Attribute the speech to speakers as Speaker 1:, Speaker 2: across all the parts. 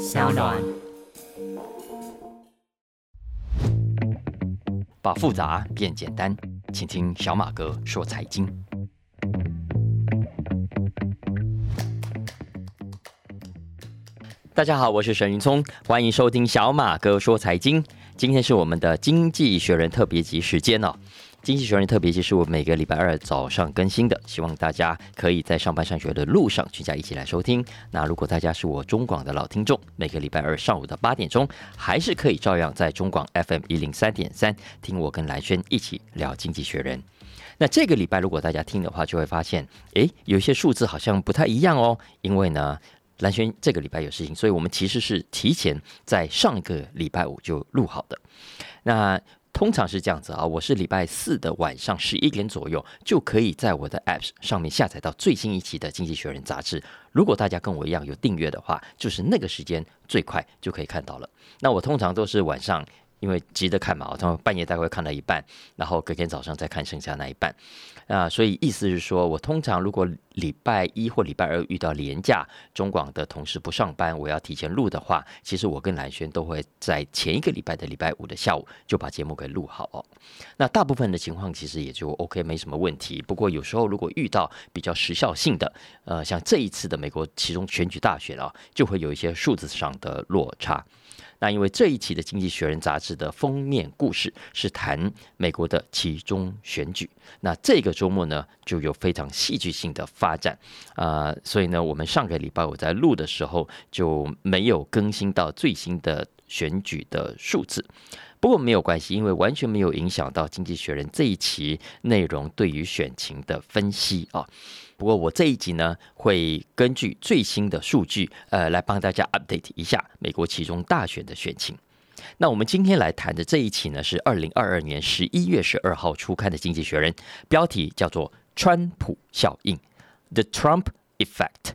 Speaker 1: 小暖。
Speaker 2: 把复杂变简单，请听小马哥说财经。大家好，我是沈云聪，欢迎收听小马哥说财经。今天是我们的《经济学人》特别集时间哦。《经济学人》特别集是我每个礼拜二早上更新的，希望大家可以在上班上学的路上全家一起来收听。那如果大家是我中广的老听众，每个礼拜二上午的八点钟，还是可以照样在中广 FM 一零三点三听我跟蓝轩一起聊《经济学人》。那这个礼拜如果大家听的话，就会发现，诶，有些数字好像不太一样哦，因为呢。蓝轩这个礼拜有事情，所以我们其实是提前在上个礼拜五就录好的。那通常是这样子啊，我是礼拜四的晚上十一点左右就可以在我的 App 上面下载到最新一期的《经济学人》杂志。如果大家跟我一样有订阅的话，就是那个时间最快就可以看到了。那我通常都是晚上。因为急着看嘛，我他们半夜大概会看到一半，然后隔天早上再看剩下那一半，啊，所以意思是说，我通常如果礼拜一或礼拜二遇到连假，中广的同事不上班，我要提前录的话，其实我跟蓝轩都会在前一个礼拜的礼拜五的下午就把节目给录好哦。那大部分的情况其实也就 OK，没什么问题。不过有时候如果遇到比较时效性的，呃，像这一次的美国其中选举大选啊，就会有一些数字上的落差。那因为这一期的《经济学人》杂志的封面故事是谈美国的其中选举，那这个周末呢就有非常戏剧性的发展啊，所以呢，我们上个礼拜我在录的时候就没有更新到最新的选举的数字，不过没有关系，因为完全没有影响到《经济学人》这一期内容对于选情的分析啊。不过我这一集呢，会根据最新的数据，呃，来帮大家 update 一下美国其中大选的选情。那我们今天来谈的这一期呢，是二零二二年十一月十二号初刊的《经济学人》，标题叫做“川普效应 ”（The Trump Effect）。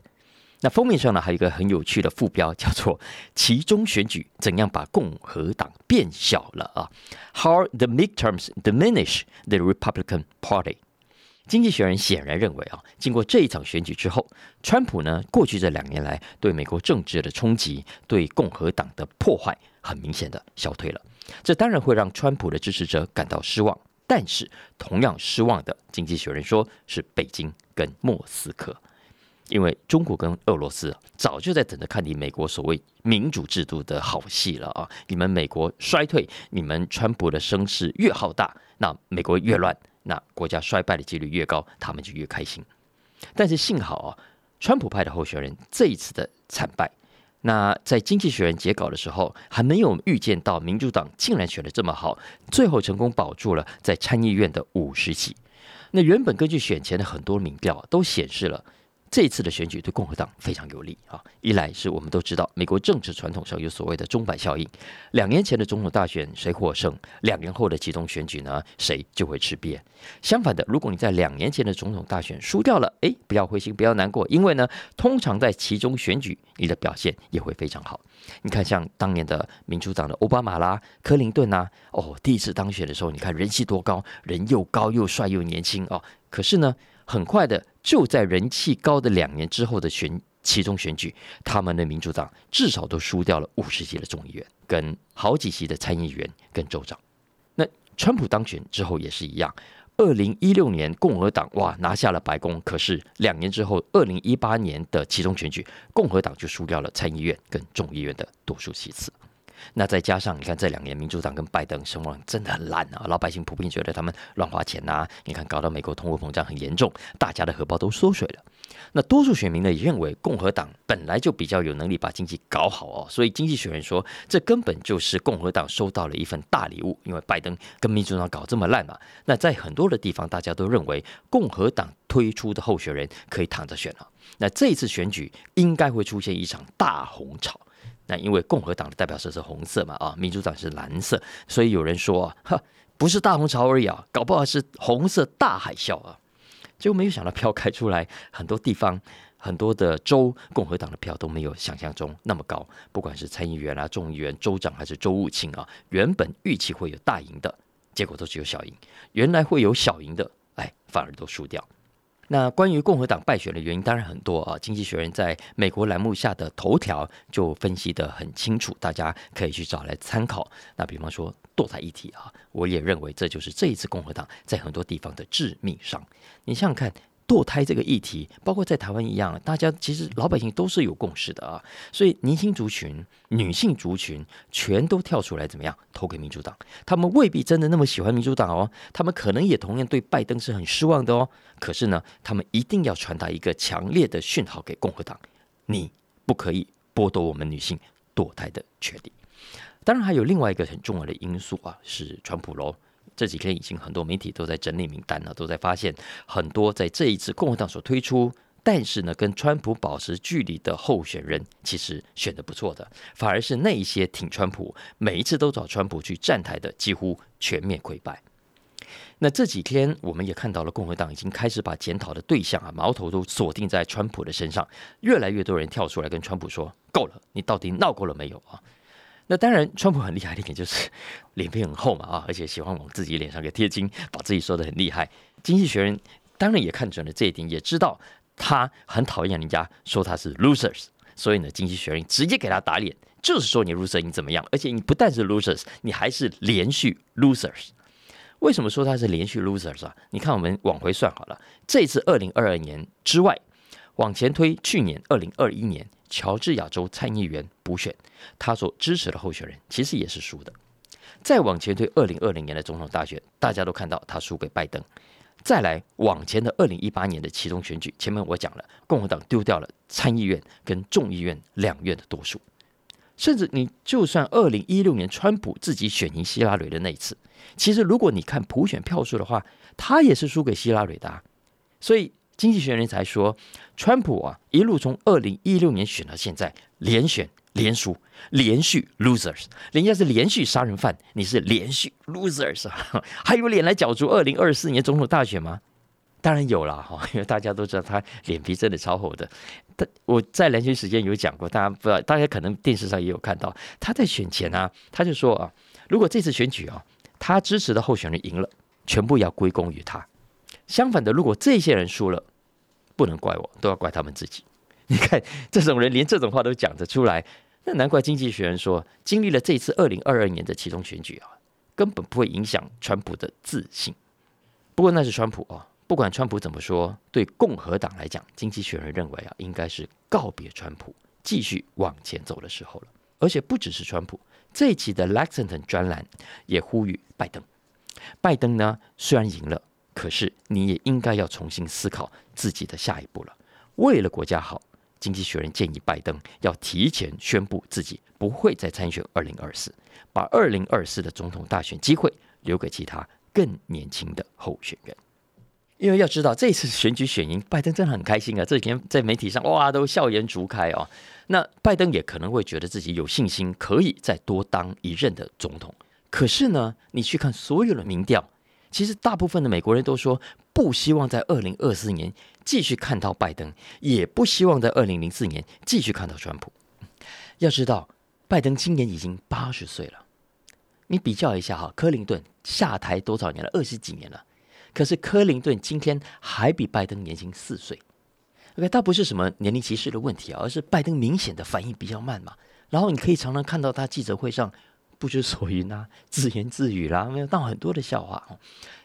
Speaker 2: 那封面上呢，还有一个很有趣的副标，叫做 “其中选举怎样把共和党变小了”啊？How the midterms diminish the Republican Party。经济学人显然认为啊，经过这一场选举之后，川普呢过去这两年来对美国政治的冲击、对共和党的破坏，很明显的消退了。这当然会让川普的支持者感到失望，但是同样失望的，经济学人说是北京跟莫斯科，因为中国跟俄罗斯早就在等着看你美国所谓民主制度的好戏了啊！你们美国衰退，你们川普的声势越浩大，那美国越乱。那国家衰败的几率越高，他们就越开心。但是幸好啊，川普派的候选人这一次的惨败，那在经济学人截稿的时候，还没有预见到民主党竟然选的这么好，最后成功保住了在参议院的五十席。那原本根据选前的很多民调都显示了。这一次的选举对共和党非常有利啊！一来是我们都知道，美国政治传统上有所谓的钟摆效应，两年前的总统大选谁获胜，两年后的集中选举呢，谁就会吃瘪。相反的，如果你在两年前的总统大选输掉了，哎，不要灰心，不要难过，因为呢，通常在其中选举你的表现也会非常好。你看，像当年的民主党的奥巴马啦、克林顿呐，哦，第一次当选的时候，你看人气多高，人又高又帅又年轻哦。可是呢，很快的。就在人气高的两年之后的选其中选举，他们的民主党至少都输掉了五十席的众议员，跟好几席的参议员跟州长。那川普当选之后也是一样，二零一六年共和党哇拿下了白宫，可是两年之后，二零一八年的其中选举，共和党就输掉了参议院跟众议院的多数席次。那再加上你看这两年民主党跟拜登声望真的很烂啊，老百姓普遍觉得他们乱花钱呐，你看搞到美国通货膨胀很严重，大家的荷包都缩水了。那多数选民呢也认为共和党本来就比较有能力把经济搞好哦，所以经济学人说这根本就是共和党收到了一份大礼物，因为拜登跟民主党搞这么烂嘛。那在很多的地方大家都认为共和党推出的候选人可以躺着选了，那这一次选举应该会出现一场大红潮。那因为共和党的代表色是红色嘛，啊，民主党是蓝色，所以有人说，哈，不是大红潮而已啊，搞不好是红色大海啸啊。结果没有想到票开出来，很多地方很多的州共和党的票都没有想象中那么高，不管是参议员啊、众议员、州长还是州务卿啊，原本预期会有大赢的，结果都只有小赢；原来会有小赢的，哎，反而都输掉。那关于共和党败选的原因，当然很多啊。经济学人在美国栏目下的头条就分析得很清楚，大家可以去找来参考。那比方说堕胎议题啊，我也认为这就是这一次共和党在很多地方的致命伤。你想想看。堕胎这个议题，包括在台湾一样，大家其实老百姓都是有共识的啊。所以年轻族群、女性族群全都跳出来，怎么样投给民主党？他们未必真的那么喜欢民主党哦，他们可能也同样对拜登是很失望的哦。可是呢，他们一定要传达一个强烈的讯号给共和党：你不可以剥夺我们女性堕胎的权利。当然，还有另外一个很重要的因素啊，是川普喽。这几天已经很多媒体都在整理名单了，都在发现很多在这一次共和党所推出，但是呢跟川普保持距离的候选人，其实选的不错的，反而是那一些挺川普，每一次都找川普去站台的，几乎全面溃败。那这几天我们也看到了，共和党已经开始把检讨的对象啊矛头都锁定在川普的身上，越来越多人跳出来跟川普说：“够了，你到底闹够了没有啊？”那当然，川普很厉害的一点就是 脸皮很厚嘛啊，而且喜欢往自己脸上给贴金，把自己说的很厉害。经济学人当然也看准了这一点，也知道他很讨厌人家说他是 losers，所以呢，经济学人直接给他打脸，就是说你 loser 你怎么样？而且你不但是 losers，你还是连续 losers。为什么说他是连续 losers 啊？你看我们往回算好了，这次二零二二年之外，往前推去年二零二一年。乔治亚州参议员补选，他所支持的候选人其实也是输的。再往前推，二零二零年的总统大选，大家都看到他输给拜登。再来往前的二零一八年的其中选举，前面我讲了，共和党丢掉了参议院跟众议院两院的多数。甚至你就算二零一六年川普自己选赢希拉蕊的那一次，其实如果你看普选票数的话，他也是输给希拉蕊的。所以。经济学人才说，川普啊，一路从二零一六年选到现在，连选连输，连续 losers。人家是连续杀人犯，你是连续 losers，还有脸来角逐二零二四年总统大选吗？当然有了哈，因为大家都知道他脸皮真的超厚的。但我在连续时间有讲过，大家不知道，大家可能电视上也有看到，他在选前啊，他就说啊，如果这次选举啊，他支持的候选人赢了，全部要归功于他。相反的，如果这些人输了，不能怪我，都要怪他们自己。你看，这种人连这种话都讲得出来，那难怪经济学人说，经历了这次二零二二年的其中选举啊，根本不会影响川普的自信。不过那是川普啊，不管川普怎么说，对共和党来讲，经济学人认为啊，应该是告别川普，继续往前走的时候了。而且不只是川普，这一期的 Lexington 专栏也呼吁拜登。拜登呢，虽然赢了。可是，你也应该要重新思考自己的下一步了。为了国家好，经济学人建议拜登要提前宣布自己不会再参选二零二四，把二零二四的总统大选机会留给其他更年轻的候选人。因为要知道，这次选举选赢拜登真的很开心啊！这几天在媒体上哇，都笑颜逐开哦。那拜登也可能会觉得自己有信心可以再多当一任的总统。可是呢，你去看所有的民调。其实，大部分的美国人都说不希望在二零二四年继续看到拜登，也不希望在二零零四年继续看到川普。要知道，拜登今年已经八十岁了。你比较一下哈，克林顿下台多少年了？二十几年了。可是，克林顿今天还比拜登年轻四岁。OK，倒不是什么年龄歧视的问题啊，而是拜登明显的反应比较慢嘛。然后，你可以常常看到他记者会上。不知所云啊，自言自语啦，没有闹很多的笑话。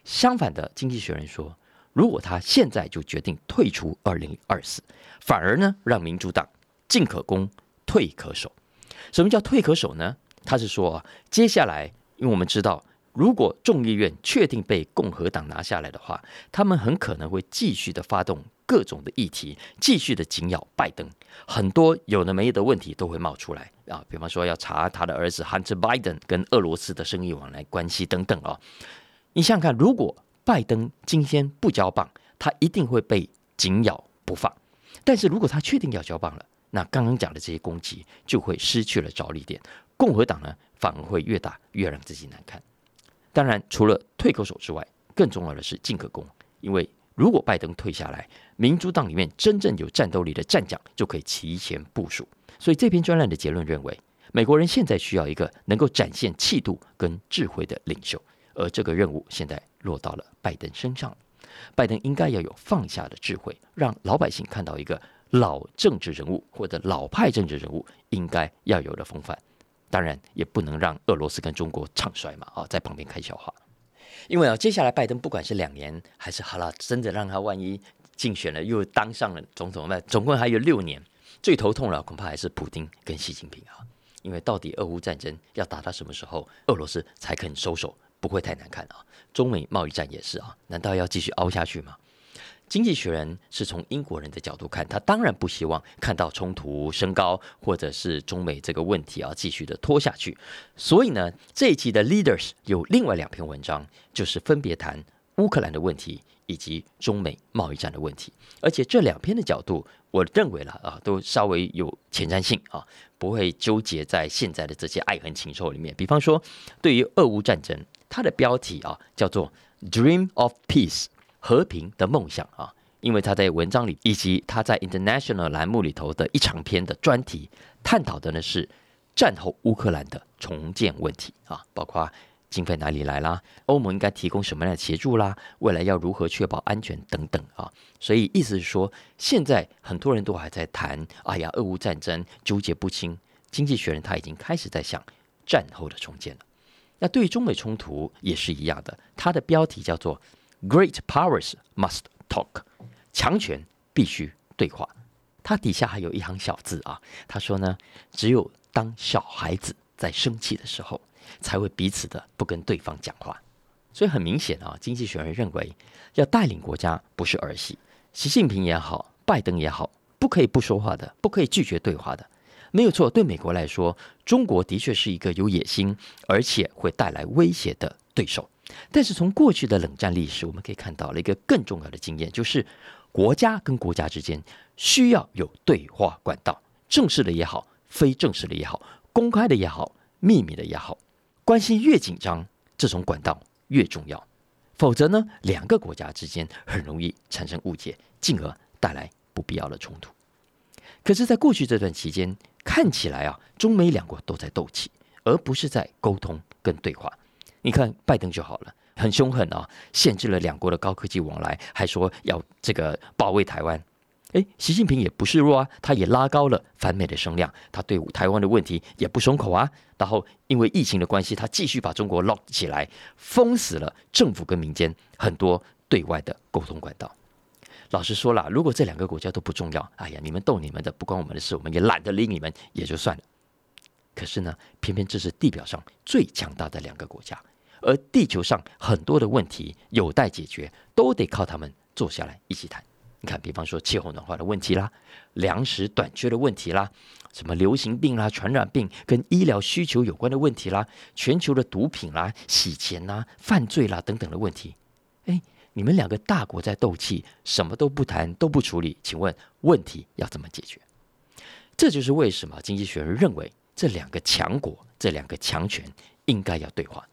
Speaker 2: 相反的，经济学人说，如果他现在就决定退出二零二四，反而呢，让民主党进可攻，退可守。什么叫退可守呢？他是说，接下来，因为我们知道，如果众议院确定被共和党拿下来的话，他们很可能会继续的发动。各种的议题继续的紧咬拜登，很多有的没的问题都会冒出来啊，比方说要查他的儿子 Hunter Biden 跟俄罗斯的生意往来关系等等啊。你想想看，如果拜登今天不交棒，他一定会被紧咬不放；但是如果他确定要交棒了，那刚刚讲的这些攻击就会失去了着力点，共和党呢反而会越打越让自己难看。当然，除了退口手之外，更重要的是进可攻，因为。如果拜登退下来，民主党里面真正有战斗力的战将就可以提前部署。所以这篇专栏的结论认为，美国人现在需要一个能够展现气度跟智慧的领袖，而这个任务现在落到了拜登身上。拜登应该要有放下的智慧，让老百姓看到一个老政治人物或者老派政治人物应该要有的风范。当然，也不能让俄罗斯跟中国唱衰嘛，啊，在旁边开笑话。因为啊，接下来拜登不管是两年还是好了，真的让他万一竞选了又当上了总统，那总共还有六年，最头痛了，恐怕还是普京跟习近平啊。因为到底俄乌战争要打到什么时候，俄罗斯才肯收手？不会太难看啊。中美贸易战也是啊，难道要继续凹下去吗？经济学人是从英国人的角度看，他当然不希望看到冲突升高，或者是中美这个问题啊继续的拖下去。所以呢，这一期的 Leaders 有另外两篇文章，就是分别谈乌克兰的问题以及中美贸易战的问题。而且这两篇的角度，我认为了啊，都稍微有前瞻性啊，不会纠结在现在的这些爱恨情仇里面。比方说，对于俄乌战争，它的标题啊叫做 Dream of Peace。和平的梦想啊，因为他在文章里以及他在 International 栏目里头的一长篇的专题，探讨的呢是战后乌克兰的重建问题啊，包括经费哪里来啦，欧盟应该提供什么样的协助啦，未来要如何确保安全等等啊，所以意思是说，现在很多人都还在谈，哎呀，俄乌战争纠结不清，经济学人他已经开始在想战后的重建了。那对于中美冲突也是一样的，它的标题叫做。Great powers must talk，强权必须对话。它底下还有一行小字啊，他说呢，只有当小孩子在生气的时候，才会彼此的不跟对方讲话。所以很明显啊，经济学人认为，要带领国家不是儿戏。习近平也好，拜登也好，不可以不说话的，不可以拒绝对话的，没有错。对美国来说，中国的确是一个有野心，而且会带来威胁的对手。但是从过去的冷战历史，我们可以看到了一个更重要的经验，就是国家跟国家之间需要有对话管道，正式的也好，非正式的也好，公开的也好，秘密的也好，关系越紧张，这种管道越重要。否则呢，两个国家之间很容易产生误解，进而带来不必要的冲突。可是，在过去这段期间，看起来啊，中美两国都在斗气，而不是在沟通跟对话。你看拜登就好了，很凶狠啊，限制了两国的高科技往来，还说要这个保卫台湾。哎，习近平也不示弱啊，他也拉高了反美的声量，他对台湾的问题也不松口啊。然后因为疫情的关系，他继续把中国 lock 起来，封死了政府跟民间很多对外的沟通管道。老实说了，如果这两个国家都不重要，哎呀，你们斗你们的，不关我们的事，我们也懒得理你们，也就算了。可是呢，偏偏这是地表上最强大的两个国家。而地球上很多的问题有待解决，都得靠他们坐下来一起谈。你看，比方说气候暖化的问题啦，粮食短缺的问题啦，什么流行病啦、传染病跟医疗需求有关的问题啦，全球的毒品啦、洗钱啦、犯罪啦等等的问题。哎，你们两个大国在斗气，什么都不谈，都不处理，请问问题要怎么解决？这就是为什么经济学人认为这两个强国、这两个强权应该要对话。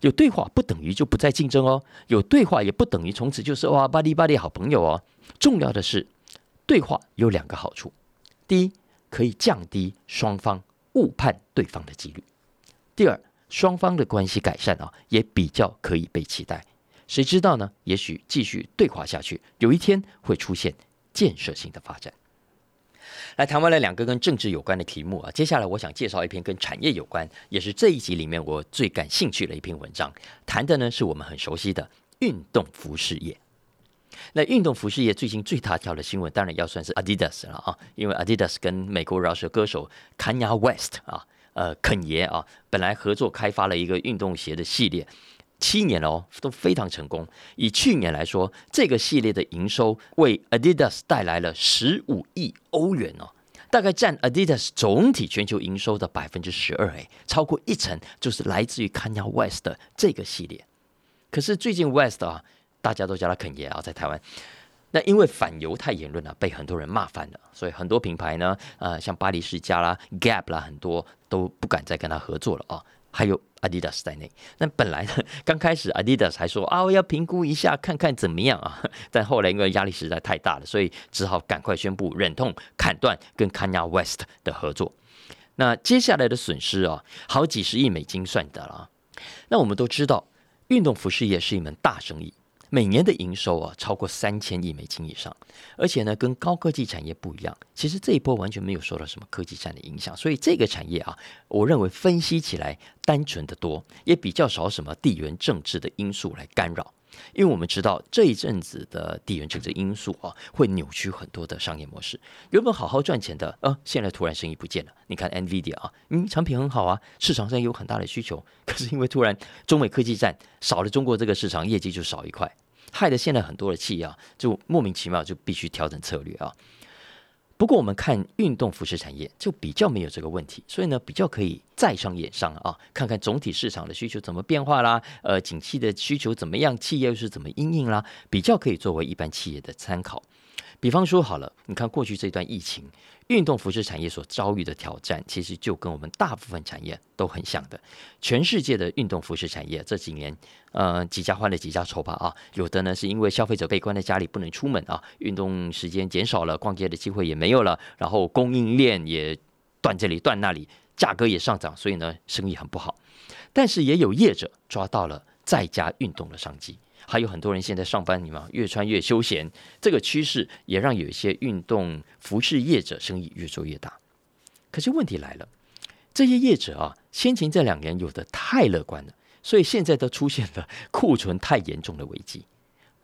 Speaker 2: 有对话不等于就不再竞争哦，有对话也不等于从此就是哇巴黎巴黎好朋友哦。重要的是，对话有两个好处：第一，可以降低双方误判对方的几率；第二，双方的关系改善啊，也比较可以被期待。谁知道呢？也许继续对话下去，有一天会出现建设性的发展。来谈完了两个跟政治有关的题目啊，接下来我想介绍一篇跟产业有关，也是这一集里面我最感兴趣的一篇文章。谈的呢是我们很熟悉的运动服饰业。那运动服饰业最近最大条的新闻，当然要算是 Adidas 了啊，因为 Adidas 跟美国饶舌歌手 Kanye West 啊，呃，肯爷啊，本来合作开发了一个运动鞋的系列。七年哦，都非常成功。以去年来说，这个系列的营收为 Adidas 带来了十五亿欧元哦，大概占 Adidas 总体全球营收的百分之十二哎，超过一成就是来自于 Kanye West 的这个系列。可是最近 West 啊，大家都叫他肯爷啊，在台湾，那因为反犹太言论啊，被很多人骂翻了，所以很多品牌呢，呃，像巴黎世家啦、Gap 啦，很多都不敢再跟他合作了啊。还有 Adidas 在内，那本来呢，刚开始 Adidas 还说啊，我要评估一下，看看怎么样啊。但后来因为压力实在太大了，所以只好赶快宣布忍痛砍断跟 Kanye West 的合作。那接下来的损失啊，好几十亿美金算的了。那我们都知道，运动服饰业是一门大生意，每年的营收啊超过三千亿美金以上，而且呢跟高科技产业不一样，其实这一波完全没有受到什么科技战的影响，所以这个产业啊，我认为分析起来单纯的多，也比较少什么地缘政治的因素来干扰。因为我们知道这一阵子的地缘政治因素啊，会扭曲很多的商业模式。原本好好赚钱的，呃，现在突然生意不见了。你看 NVIDIA 啊，嗯，产品很好啊，市场上有很大的需求，可是因为突然中美科技战少了中国这个市场，业绩就少一块，害得现在很多的企业啊，就莫名其妙就必须调整策略啊。不过我们看运动服饰产业就比较没有这个问题，所以呢比较可以再上眼上啊，看看总体市场的需求怎么变化啦，呃，景气的需求怎么样，企业又是怎么应应啦，比较可以作为一般企业的参考。比方说好了，你看过去这段疫情。运动服饰产业所遭遇的挑战，其实就跟我们大部分产业都很像的。全世界的运动服饰产业这几年，呃，几家欢乐几家愁吧啊。有的呢是因为消费者被关在家里不能出门啊，运动时间减少了，逛街的机会也没有了，然后供应链也断这里断那里，价格也上涨，所以呢生意很不好。但是也有业者抓到了在家运动的商机。还有很多人现在上班，你嘛越穿越休闲，这个趋势也让有一些运动服饰业者生意越做越大。可是问题来了，这些业者啊，先前这两年有的太乐观了，所以现在都出现了 库存太严重的危机。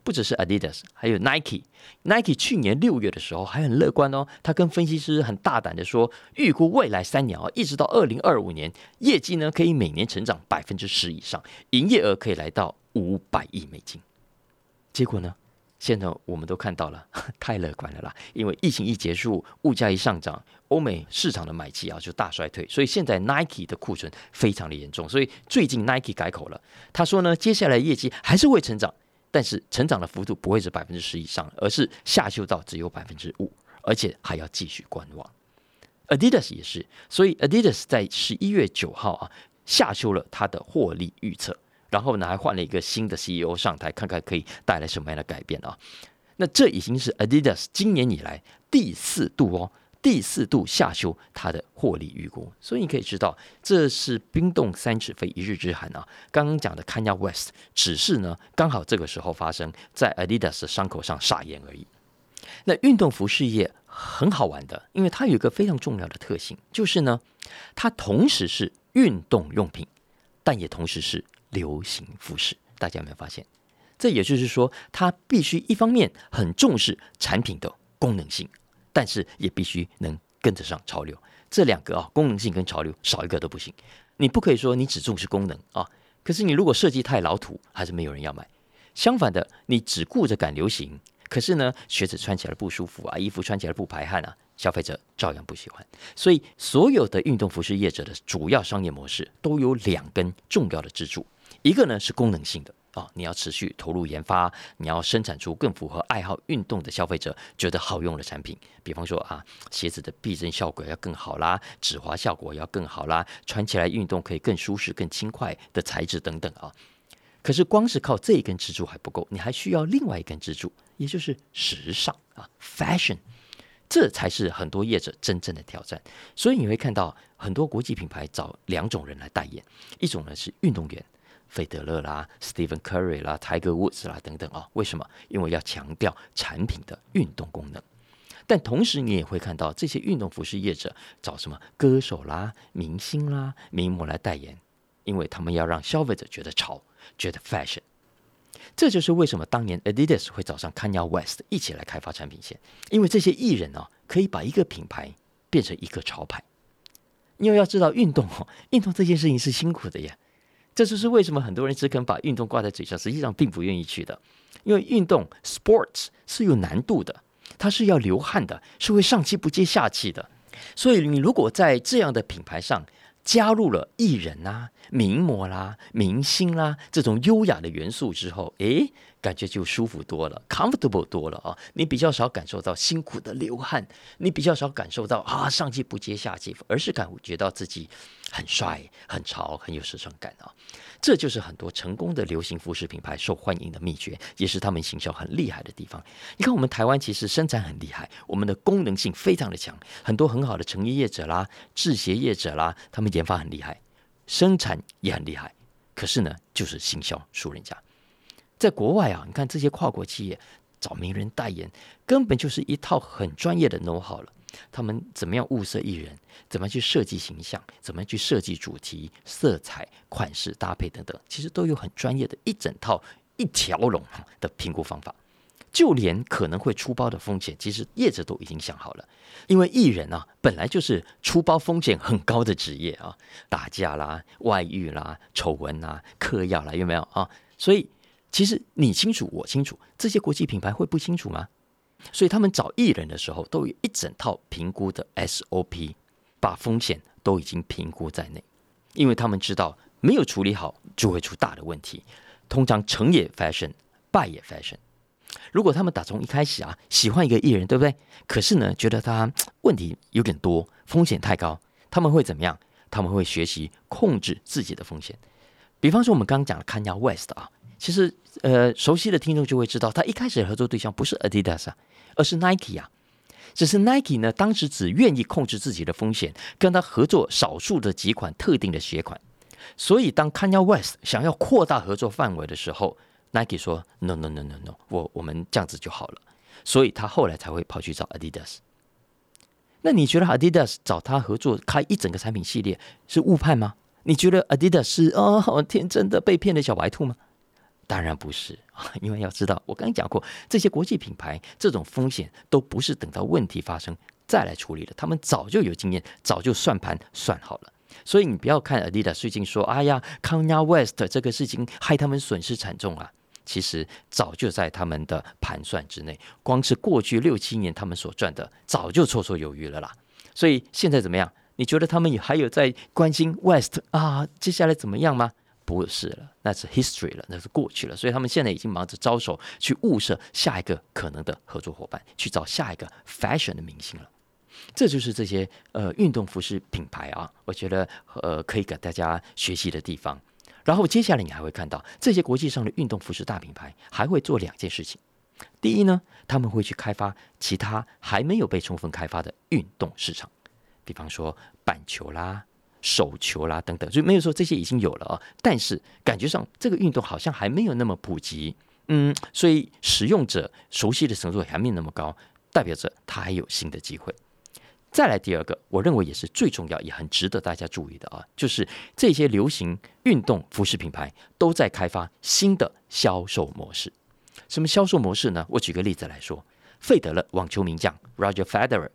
Speaker 2: 不只是 Adidas，还有 Nike。Nike 去年六月的时候还很乐观哦，他跟分析师很大胆的说，预估未来三年啊，一直到二零二五年，业绩呢可以每年成长百分之十以上，营业额可以来到。五百亿美金，结果呢？现在我们都看到了，太乐观了啦！因为疫情一结束，物价一上涨，欧美市场的买气啊就大衰退，所以现在 Nike 的库存非常的严重。所以最近 Nike 改口了，他说呢，接下来业绩还是会成长，但是成长的幅度不会是百分之十以上，而是下修到只有百分之五，而且还要继续观望。Adidas 也是，所以 Adidas 在十一月九号啊下修了它的获利预测。然后呢，还换了一个新的 CEO 上台，看看可以带来什么样的改变啊？那这已经是 Adidas 今年以来第四度哦，第四度下修它的获利预估。所以你可以知道，这是冰冻三尺非一日之寒啊。刚刚讲的 Kanye West 只是呢，刚好这个时候发生在 Adidas 的伤口上撒盐而已。那运动服饰业很好玩的，因为它有一个非常重要的特性，就是呢，它同时是运动用品，但也同时是。流行服饰，大家有没有发现？这也就是说，它必须一方面很重视产品的功能性，但是也必须能跟得上潮流。这两个啊，功能性跟潮流少一个都不行。你不可以说你只重视功能啊，可是你如果设计太老土，还是没有人要买。相反的，你只顾着赶流行，可是呢，鞋子穿起来不舒服啊，衣服穿起来不排汗啊，消费者照样不喜欢。所以，所有的运动服饰业者的主要商业模式都有两根重要的支柱。一个呢是功能性的啊，你要持续投入研发，你要生产出更符合爱好运动的消费者觉得好用的产品。比方说啊，鞋子的避震效果要更好啦，止滑效果要更好啦，穿起来运动可以更舒适、更轻快的材质等等啊。可是光是靠这一根支柱还不够，你还需要另外一根支柱，也就是时尚啊，fashion，这才是很多业者真正的挑战。所以你会看到很多国际品牌找两种人来代言，一种呢是运动员。费德勒啦、Stephen Curry 啦、Tiger Woods 啦等等啊，为什么？因为要强调产品的运动功能。但同时，你也会看到这些运动服饰业者找什么歌手啦、明星啦、名模来代言，因为他们要让消费者觉得潮、觉得 fashion。这就是为什么当年 Adidas 会找上 Kanye West 一起来开发产品线，因为这些艺人哦，可以把一个品牌变成一个潮牌。因为要知道，运动哦，运动这件事情是辛苦的呀。这就是为什么很多人只肯把运动挂在嘴上，实际上并不愿意去的。因为运动 sports 是有难度的，它是要流汗的，是会上气不接下气的。所以你如果在这样的品牌上加入了艺人啦、名模啦、明星啦这种优雅的元素之后，诶。感觉就舒服多了，comfortable 多了啊！你比较少感受到辛苦的流汗，你比较少感受到啊上气不接下气，而是感觉到自己很帅、很潮、很有时尚感啊！这就是很多成功的流行服饰品牌受欢迎的秘诀，也是他们行销很厉害的地方。你看，我们台湾其实生产很厉害，我们的功能性非常的强，很多很好的成衣业者啦、制鞋业者啦，他们研发很厉害，生产也很厉害，可是呢，就是行销输人家。在国外啊，你看这些跨国企业找名人代言，根本就是一套很专业的 know how 了。他们怎么样物色艺人，怎么去设计形象，怎么去设计主题、色彩、款式搭配等等，其实都有很专业的一整套一条龙的评估方法。就连可能会出包的风险，其实业者都已经想好了。因为艺人啊，本来就是出包风险很高的职业啊，打架啦、外遇啦、丑闻啦、嗑药啦，有没有啊？所以其实你清楚，我清楚，这些国际品牌会不清楚吗？所以他们找艺人的时候，都有一整套评估的 SOP，把风险都已经评估在内。因为他们知道，没有处理好就会出大的问题。通常成也 fashion，败也 fashion。如果他们打从一开始啊喜欢一个艺人，对不对？可是呢，觉得他问题有点多，风险太高，他们会怎么样？他们会学习控制自己的风险。比方说，我们刚刚讲的 Kanye West 啊，其实呃，熟悉的听众就会知道，他一开始的合作对象不是 Adidas 啊。而是 Nike 啊，只是 Nike 呢，当时只愿意控制自己的风险，跟他合作少数的几款特定的鞋款。所以当 Kanye West 想要扩大合作范围的时候，Nike 说 No No No No No，我我们这样子就好了。所以他后来才会跑去找 Adidas。那你觉得 Adidas 找他合作开一整个产品系列是误判吗？你觉得 Adidas 是哦天真的被骗的小白兔吗？当然不是啊，因为要知道，我刚刚讲过，这些国际品牌这种风险都不是等到问题发生再来处理的，他们早就有经验，早就算盘算好了。所以你不要看 Adidas 最近说，哎呀，Kanye West 这个事情害他们损失惨重啊，其实早就在他们的盘算之内。光是过去六七年他们所赚的，早就绰绰有余了啦。所以现在怎么样？你觉得他们也还有在关心 West 啊？接下来怎么样吗？不是了，那是 history 了，那是过去了。所以他们现在已经忙着招手去物色下一个可能的合作伙伴，去找下一个 fashion 的明星了。这就是这些呃运动服饰品牌啊，我觉得呃可以给大家学习的地方。然后接下来你还会看到这些国际上的运动服饰大品牌还会做两件事情。第一呢，他们会去开发其他还没有被充分开发的运动市场，比方说板球啦。手球啦等等，就没有说这些已经有了啊，但是感觉上这个运动好像还没有那么普及，嗯，所以使用者熟悉的程度还没有那么高，代表着它还有新的机会。再来第二个，我认为也是最重要也很值得大家注意的啊，就是这些流行运动服饰品牌都在开发新的销售模式。什么销售模式呢？我举个例子来说，费德勒网球名将 Roger Federer，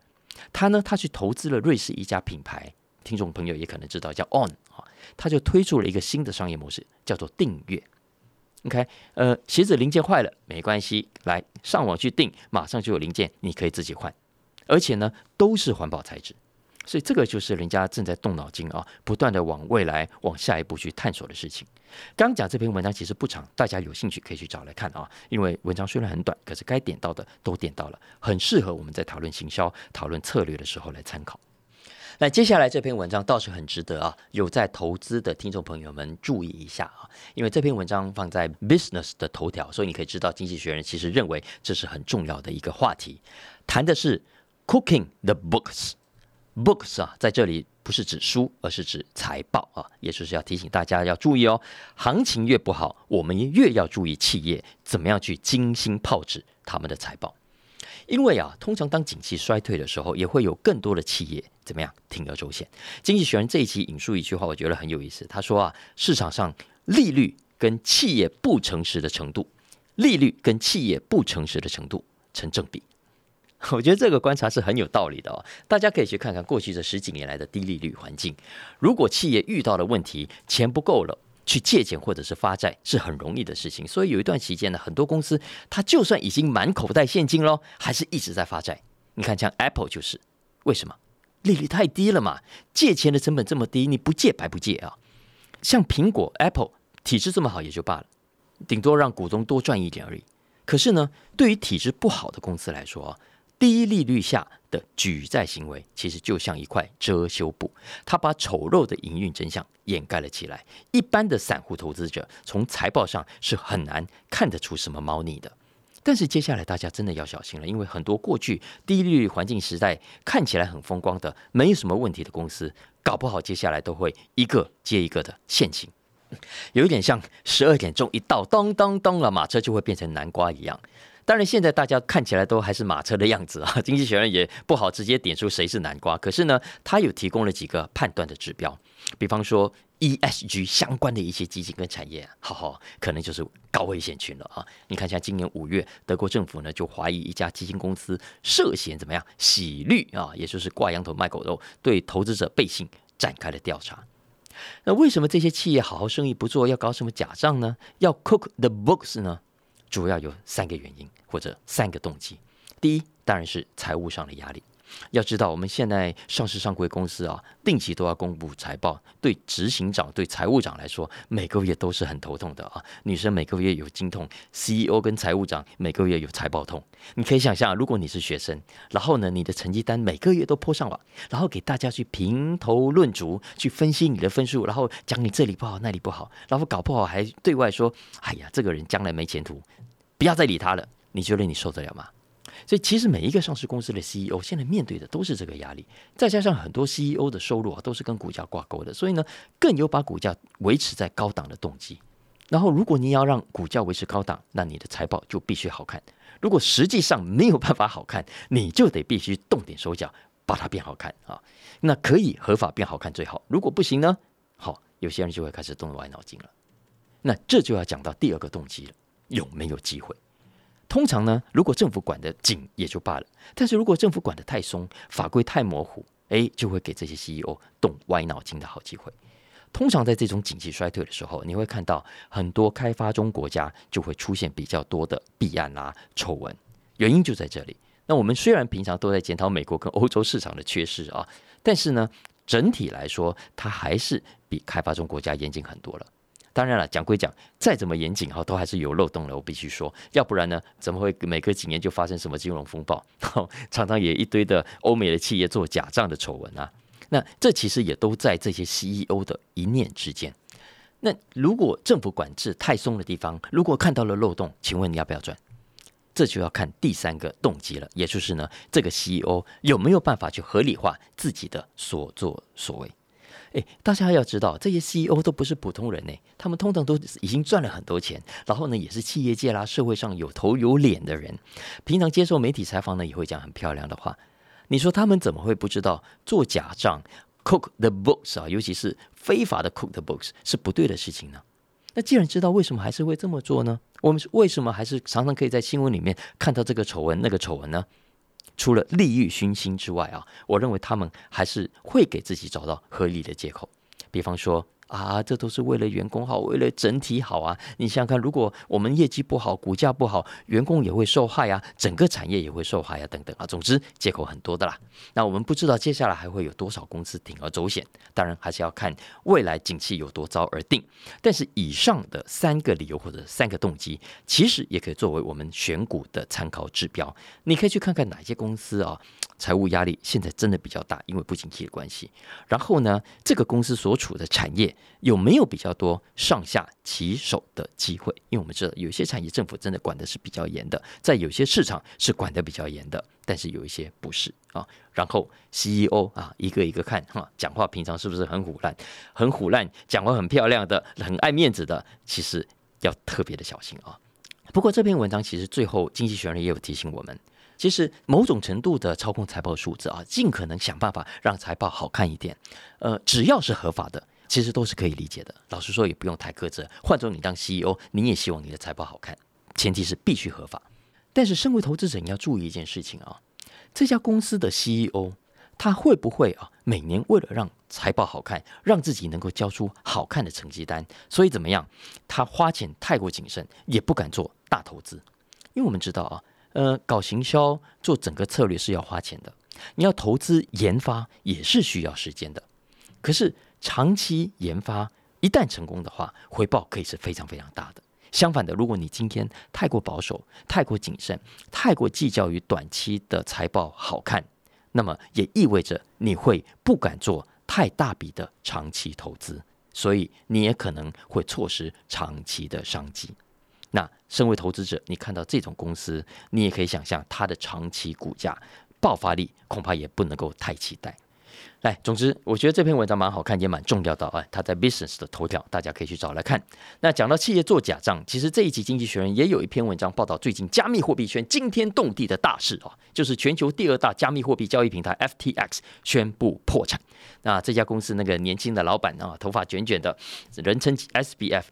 Speaker 2: 他呢，他去投资了瑞士一家品牌。听众朋友也可能知道，叫 On 啊，他就推出了一个新的商业模式，叫做订阅。OK，呃，鞋子零件坏了没关系，来上网去订，马上就有零件，你可以自己换，而且呢都是环保材质，所以这个就是人家正在动脑筋啊，不断的往未来、往下一步去探索的事情。刚讲这篇文章其实不长，大家有兴趣可以去找来看啊，因为文章虽然很短，可是该点到的都点到了，很适合我们在讨论行销、讨论策略的时候来参考。那接下来这篇文章倒是很值得啊，有在投资的听众朋友们注意一下啊，因为这篇文章放在 Business 的头条，所以你可以知道，经济学人其实认为这是很重要的一个话题，谈的是 Cooking the books。Books 啊，在这里不是指书，而是指财报啊，也就是要提醒大家要注意哦，行情越不好，我们越要注意企业怎么样去精心炮制他们的财报。因为啊，通常当景气衰退的时候，也会有更多的企业怎么样铤而走险。经济学人这一期引述一句话，我觉得很有意思。他说啊，市场上利率跟企业不诚实的程度，利率跟企业不诚实的程度成正比。我觉得这个观察是很有道理的哦。大家可以去看看过去这十几年来的低利率环境，如果企业遇到了问题，钱不够了。去借钱或者是发债是很容易的事情，所以有一段期间呢，很多公司它就算已经满口袋现金喽，还是一直在发债。你看，像 Apple 就是，为什么？利率太低了嘛，借钱的成本这么低，你不借白不借啊。像苹果 Apple 体质这么好也就罢了，顶多让股东多赚一点而已。可是呢，对于体质不好的公司来说啊。低利率下的举债行为，其实就像一块遮羞布，它把丑陋的营运真相掩盖了起来。一般的散户投资者从财报上是很难看得出什么猫腻的。但是接下来大家真的要小心了，因为很多过去低利率环境时代看起来很风光的、没有什么问题的公司，搞不好接下来都会一个接一个的陷阱。有一点像十二点钟一到，咚咚咚了，马车就会变成南瓜一样。当然，现在大家看起来都还是马车的样子啊。经济学人也不好直接点出谁是南瓜，可是呢，他有提供了几个判断的指标，比方说 ESG 相关的一些基金跟产业，好好可能就是高危险群了啊。你看，像今年五月，德国政府呢就怀疑一家基金公司涉嫌怎么样洗绿啊，也就是挂羊头卖狗肉，对投资者背信展开了调查。那为什么这些企业好好生意不做，要搞什么假账呢？要 cook the books 呢？主要有三个原因或者三个动机。第一，当然是财务上的压力。要知道，我们现在上市上柜公司啊，定期都要公布财报，对执行长、对财务长来说，每个月都是很头痛的啊。女生每个月有经痛，CEO 跟财务长每个月有财报痛。你可以想象，如果你是学生，然后呢，你的成绩单每个月都泼上网，然后给大家去评头论足，去分析你的分数，然后讲你这里不好那里不好，然后搞不好还对外说：“哎呀，这个人将来没前途，不要再理他了。”你觉得你受得了吗？所以，其实每一个上市公司的 CEO 现在面对的都是这个压力，再加上很多 CEO 的收入啊都是跟股价挂钩的，所以呢，更有把股价维持在高档的动机。然后，如果你要让股价维持高档，那你的财报就必须好看。如果实际上没有办法好看，你就得必须动点手脚把它变好看啊。那可以合法变好看最好，如果不行呢？好，有些人就会开始动歪脑筋了。那这就要讲到第二个动机了，有没有机会？通常呢，如果政府管得紧也就罢了，但是如果政府管得太松，法规太模糊，哎，就会给这些 CEO 动歪脑筋的好机会。通常在这种经济衰退的时候，你会看到很多开发中国家就会出现比较多的弊案啊、丑闻，原因就在这里。那我们虽然平常都在检讨美国跟欧洲市场的缺失啊，但是呢，整体来说，它还是比开发中国家严谨很多了。当然了，讲归讲，再怎么严谨哈，都还是有漏洞的。我必须说，要不然呢，怎么会每隔几年就发生什么金融风暴？常常也一堆的欧美的企业做假账的丑闻啊。那这其实也都在这些 CEO 的一念之间。那如果政府管制太松的地方，如果看到了漏洞，请问你要不要转？这就要看第三个动机了，也就是呢，这个 CEO 有没有办法去合理化自己的所作所为？哎，大家要知道，这些 CEO 都不是普通人呢，他们通常都已经赚了很多钱，然后呢，也是企业界啦、社会上有头有脸的人。平常接受媒体采访呢，也会讲很漂亮的话。你说他们怎么会不知道做假账、cook the books 啊，尤其是非法的 cook the books 是不对的事情呢？那既然知道，为什么还是会这么做呢？我们为什么还是常常可以在新闻里面看到这个丑闻、那个丑闻呢？除了利欲熏心之外啊，我认为他们还是会给自己找到合理的借口，比方说。啊，这都是为了员工好，为了整体好啊！你想想看，如果我们业绩不好，股价不好，员工也会受害啊，整个产业也会受害啊，等等啊。总之，借口很多的啦。那我们不知道接下来还会有多少公司铤而走险，当然还是要看未来景气有多糟而定。但是以上的三个理由或者三个动机，其实也可以作为我们选股的参考指标。你可以去看看哪些公司啊。财务压力现在真的比较大，因为不景气的关系。然后呢，这个公司所处的产业有没有比较多上下其手的机会？因为我们知道有些产业政府真的管的是比较严的，在有些市场是管的比较严的，但是有一些不是啊。然后 CEO 啊，一个一个看哈，讲话平常是不是很虎烂？很虎烂，讲话很漂亮的，很爱面子的，其实要特别的小心啊。不过这篇文章其实最后经济学人也有提醒我们。其实某种程度的操控财报数字啊，尽可能想办法让财报好看一点。呃，只要是合法的，其实都是可以理解的。老实说，也不用太苛责。换做你当 CEO，你也希望你的财报好看，前提是必须合法。但是，身为投资者，你要注意一件事情啊，这家公司的 CEO 他会不会啊，每年为了让财报好看，让自己能够交出好看的成绩单，所以怎么样，他花钱太过谨慎，也不敢做大投资。因为我们知道啊。呃，搞行销做整个策略是要花钱的，你要投资研发也是需要时间的。可是长期研发一旦成功的话，回报可以是非常非常大的。相反的，如果你今天太过保守、太过谨慎、太过计较于短期的财报好看，那么也意味着你会不敢做太大笔的长期投资，所以你也可能会错失长期的商机。那身为投资者，你看到这种公司，你也可以想象它的长期股价爆发力，恐怕也不能够太期待。来，总之，我觉得这篇文章蛮好看，也蛮重要的啊。它在 Business 的头条，大家可以去找来看。那讲到企业做假账，其实这一期《经济学人》也有一篇文章报道最近加密货币圈惊天动地的大事啊，就是全球第二大加密货币交易平台 FTX 宣布破产。那这家公司那个年轻的老板啊，头发卷卷的，人称 SBF，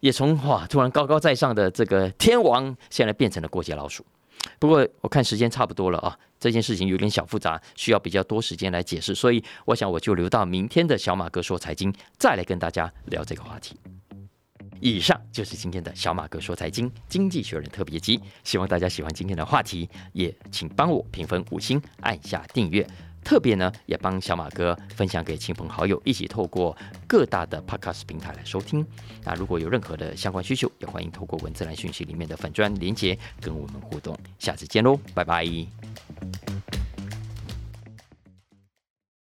Speaker 2: 也从哇突然高高在上的这个天王，现在变成了过街老鼠。不过我看时间差不多了啊，这件事情有点小复杂，需要比较多时间来解释，所以我想我就留到明天的小马哥说财经再来跟大家聊这个话题。以上就是今天的小马哥说财经经济学人特别集，希望大家喜欢今天的话题，也请帮我评分五星，按下订阅。特别呢，也帮小马哥分享给亲朋好友，一起透过各大的 Podcast 平台来收听。那如果有任何的相关需求，也欢迎透过文字来讯息里面的粉砖连接跟我们互动。下次见喽，拜拜。